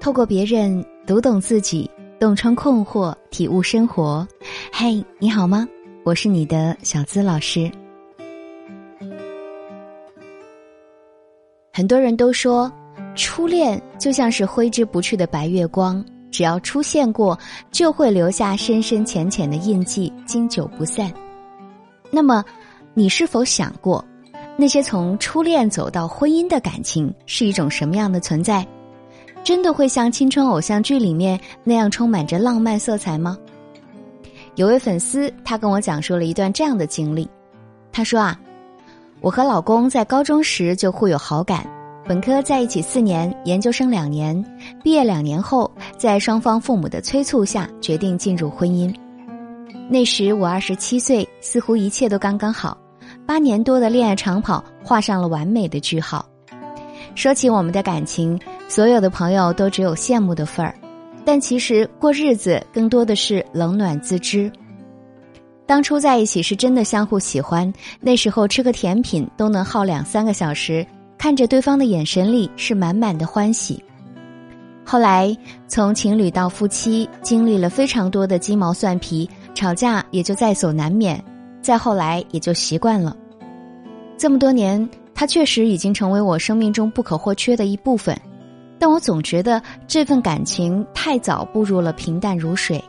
透过别人读懂自己，洞穿困惑，体悟生活。嘿，你好吗？我是你的小资老师。很多人都说，初恋就像是挥之不去的白月光，只要出现过，就会留下深深浅浅的印记，经久不散。那么，你是否想过，那些从初恋走到婚姻的感情是一种什么样的存在？真的会像青春偶像剧里面那样充满着浪漫色彩吗？有位粉丝他跟我讲述了一段这样的经历，他说啊，我和老公在高中时就互有好感，本科在一起四年，研究生两年，毕业两年后，在双方父母的催促下，决定进入婚姻。那时我二十七岁，似乎一切都刚刚好，八年多的恋爱长跑画上了完美的句号。说起我们的感情，所有的朋友都只有羡慕的份儿，但其实过日子更多的是冷暖自知。当初在一起是真的相互喜欢，那时候吃个甜品都能耗两三个小时，看着对方的眼神里是满满的欢喜。后来从情侣到夫妻，经历了非常多的鸡毛蒜皮，吵架也就在所难免，再后来也就习惯了。这么多年。他确实已经成为我生命中不可或缺的一部分，但我总觉得这份感情太早步入了平淡如水。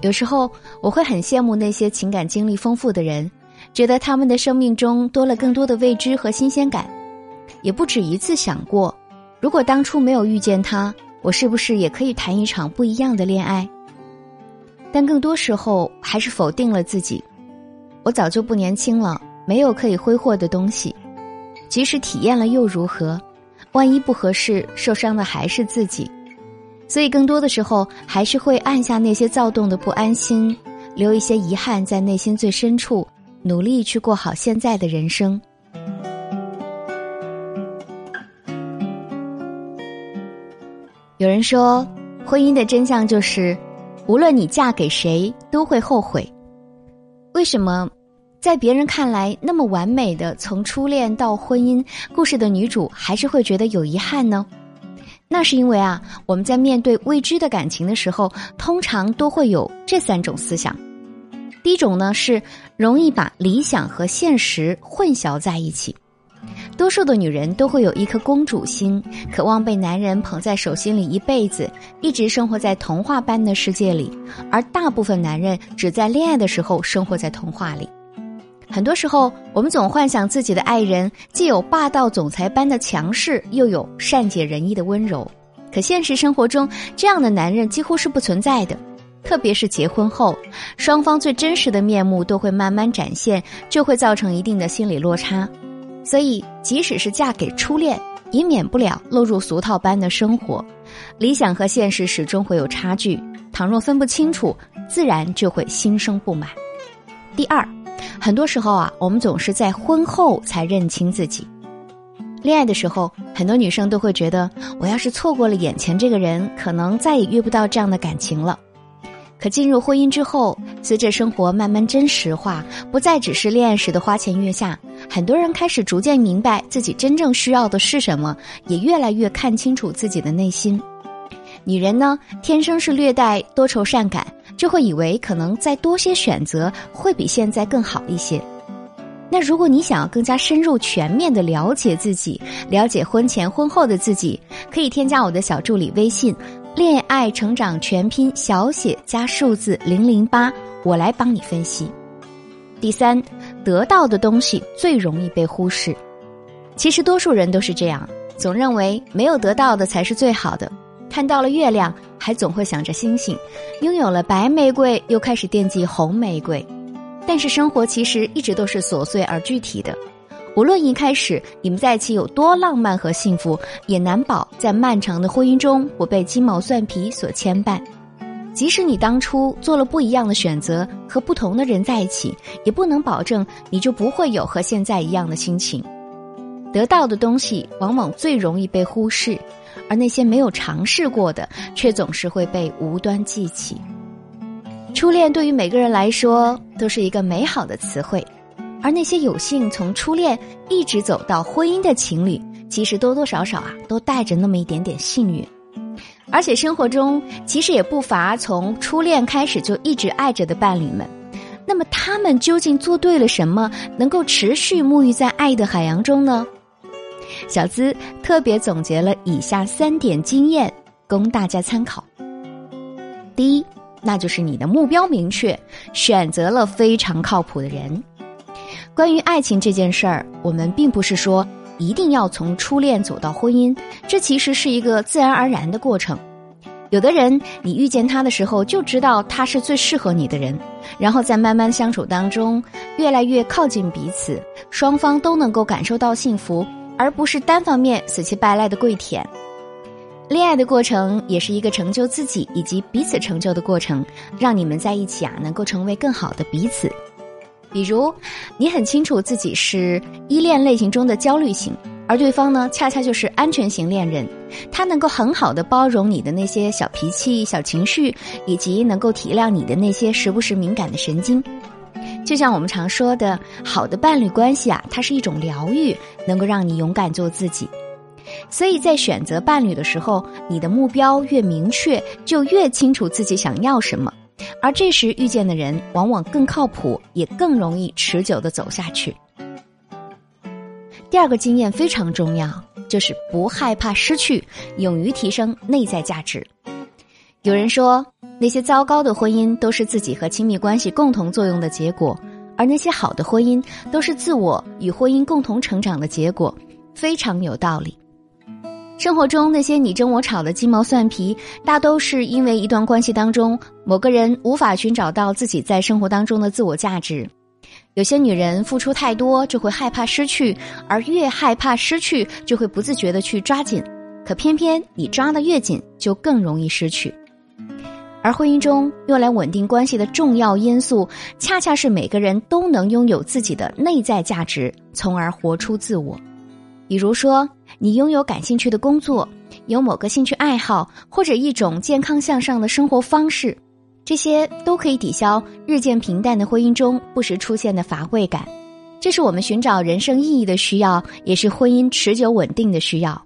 有时候我会很羡慕那些情感经历丰富的人，觉得他们的生命中多了更多的未知和新鲜感。也不止一次想过，如果当初没有遇见他，我是不是也可以谈一场不一样的恋爱？但更多时候还是否定了自己。我早就不年轻了，没有可以挥霍的东西。即使体验了又如何？万一不合适，受伤的还是自己。所以，更多的时候还是会按下那些躁动的不安心，留一些遗憾在内心最深处，努力去过好现在的人生。有人说，婚姻的真相就是，无论你嫁给谁，都会后悔。为什么？在别人看来那么完美的从初恋到婚姻故事的女主，还是会觉得有遗憾呢？那是因为啊，我们在面对未知的感情的时候，通常都会有这三种思想。第一种呢是容易把理想和现实混淆在一起。多数的女人都会有一颗公主心，渴望被男人捧在手心里一辈子，一直生活在童话般的世界里。而大部分男人只在恋爱的时候生活在童话里。很多时候，我们总幻想自己的爱人既有霸道总裁般的强势，又有善解人意的温柔。可现实生活中，这样的男人几乎是不存在的。特别是结婚后，双方最真实的面目都会慢慢展现，就会造成一定的心理落差。所以，即使是嫁给初恋，也免不了落入俗套般的生活。理想和现实始终会有差距，倘若分不清楚，自然就会心生不满。第二。很多时候啊，我们总是在婚后才认清自己。恋爱的时候，很多女生都会觉得，我要是错过了眼前这个人，可能再也遇不到这样的感情了。可进入婚姻之后，随着生活慢慢真实化，不再只是恋爱时的花前月下，很多人开始逐渐明白自己真正需要的是什么，也越来越看清楚自己的内心。女人呢，天生是略带多愁善感。就会以为可能再多些选择会比现在更好一些。那如果你想要更加深入、全面的了解自己，了解婚前婚后的自己，可以添加我的小助理微信“恋爱成长全拼小写加数字零零八”，我来帮你分析。第三，得到的东西最容易被忽视。其实多数人都是这样，总认为没有得到的才是最好的。看到了月亮，还总会想着星星；拥有了白玫瑰，又开始惦记红玫瑰。但是生活其实一直都是琐碎而具体的。无论一开始你们在一起有多浪漫和幸福，也难保在漫长的婚姻中不被鸡毛蒜皮所牵绊。即使你当初做了不一样的选择，和不同的人在一起，也不能保证你就不会有和现在一样的心情。得到的东西往往最容易被忽视。而那些没有尝试过的，却总是会被无端记起。初恋对于每个人来说都是一个美好的词汇，而那些有幸从初恋一直走到婚姻的情侣，其实多多少少啊，都带着那么一点点幸运。而且生活中其实也不乏从初恋开始就一直爱着的伴侣们。那么他们究竟做对了什么，能够持续沐浴在爱的海洋中呢？小资特别总结了以下三点经验，供大家参考。第一，那就是你的目标明确，选择了非常靠谱的人。关于爱情这件事儿，我们并不是说一定要从初恋走到婚姻，这其实是一个自然而然的过程。有的人，你遇见他的时候就知道他是最适合你的人，然后在慢慢相处当中，越来越靠近彼此，双方都能够感受到幸福，而不是单方面死乞白赖的跪舔。恋爱的过程也是一个成就自己以及彼此成就的过程，让你们在一起啊，能够成为更好的彼此。比如，你很清楚自己是依恋类型中的焦虑型。而对方呢，恰恰就是安全型恋人，他能够很好的包容你的那些小脾气、小情绪，以及能够体谅你的那些时不时敏感的神经。就像我们常说的，好的伴侣关系啊，它是一种疗愈，能够让你勇敢做自己。所以在选择伴侣的时候，你的目标越明确，就越清楚自己想要什么，而这时遇见的人往往更靠谱，也更容易持久的走下去。第二个经验非常重要，就是不害怕失去，勇于提升内在价值。有人说，那些糟糕的婚姻都是自己和亲密关系共同作用的结果，而那些好的婚姻都是自我与婚姻共同成长的结果，非常有道理。生活中那些你争我吵的鸡毛蒜皮，大都是因为一段关系当中某个人无法寻找到自己在生活当中的自我价值。有些女人付出太多，就会害怕失去，而越害怕失去，就会不自觉的去抓紧。可偏偏你抓的越紧，就更容易失去。而婚姻中用来稳定关系的重要因素，恰恰是每个人都能拥有自己的内在价值，从而活出自我。比如说，你拥有感兴趣的工作，有某个兴趣爱好，或者一种健康向上的生活方式。这些都可以抵消日渐平淡的婚姻中不时出现的乏味感，这是我们寻找人生意义的需要，也是婚姻持久稳定的需要。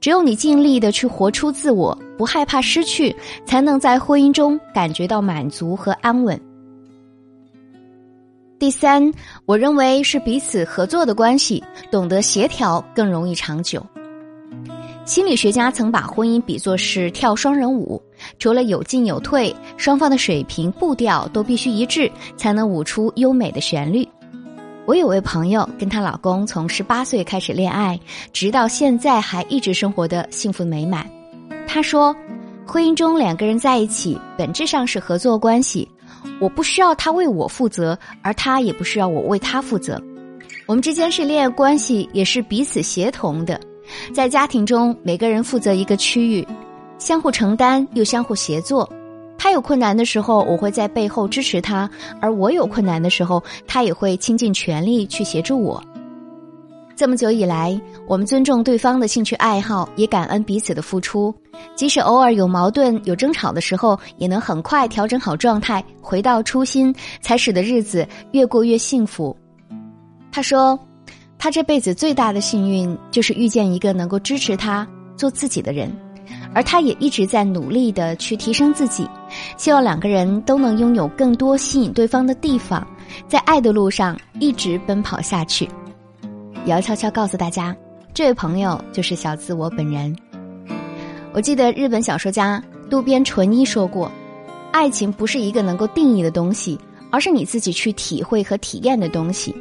只有你尽力的去活出自我，不害怕失去，才能在婚姻中感觉到满足和安稳。第三，我认为是彼此合作的关系，懂得协调更容易长久。心理学家曾把婚姻比作是跳双人舞，除了有进有退，双方的水平步调都必须一致，才能舞出优美的旋律。我有位朋友跟她老公从十八岁开始恋爱，直到现在还一直生活的幸福美满。她说，婚姻中两个人在一起本质上是合作关系，我不需要他为我负责，而他也不需要我为他负责。我们之间是恋爱关系，也是彼此协同的。在家庭中，每个人负责一个区域，相互承担又相互协作。他有困难的时候，我会在背后支持他；而我有困难的时候，他也会倾尽全力去协助我。这么久以来，我们尊重对方的兴趣爱好，也感恩彼此的付出。即使偶尔有矛盾、有争吵的时候，也能很快调整好状态，回到初心，才使得日子越过越幸福。他说。他这辈子最大的幸运就是遇见一个能够支持他做自己的人，而他也一直在努力的去提升自己，希望两个人都能拥有更多吸引对方的地方，在爱的路上一直奔跑下去。也要悄悄告诉大家，这位朋友就是小自我本人。我记得日本小说家渡边淳一说过，爱情不是一个能够定义的东西，而是你自己去体会和体验的东西。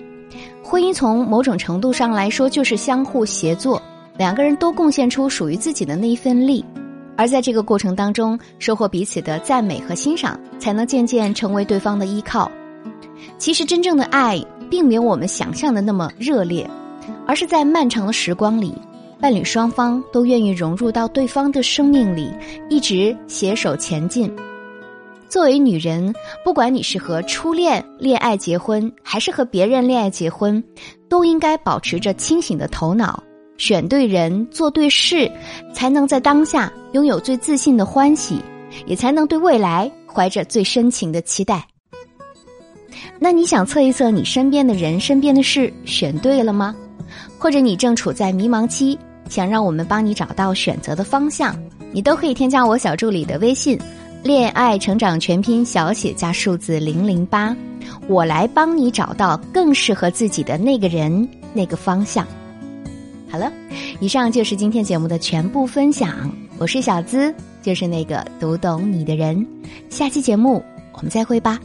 婚姻从某种程度上来说就是相互协作，两个人都贡献出属于自己的那一份力，而在这个过程当中收获彼此的赞美和欣赏，才能渐渐成为对方的依靠。其实真正的爱并没有我们想象的那么热烈，而是在漫长的时光里，伴侣双方都愿意融入到对方的生命里，一直携手前进。作为女人，不管你是和初恋恋爱结婚，还是和别人恋爱结婚，都应该保持着清醒的头脑，选对人，做对事，才能在当下拥有最自信的欢喜，也才能对未来怀着最深情的期待。那你想测一测你身边的人、身边的事选对了吗？或者你正处在迷茫期，想让我们帮你找到选择的方向，你都可以添加我小助理的微信“恋爱成长全拼小写加数字零零八”，我来帮你找到更适合自己的那个人、那个方向。好了，以上就是今天节目的全部分享。我是小资，就是那个读懂你的人。下期节目我们再会吧。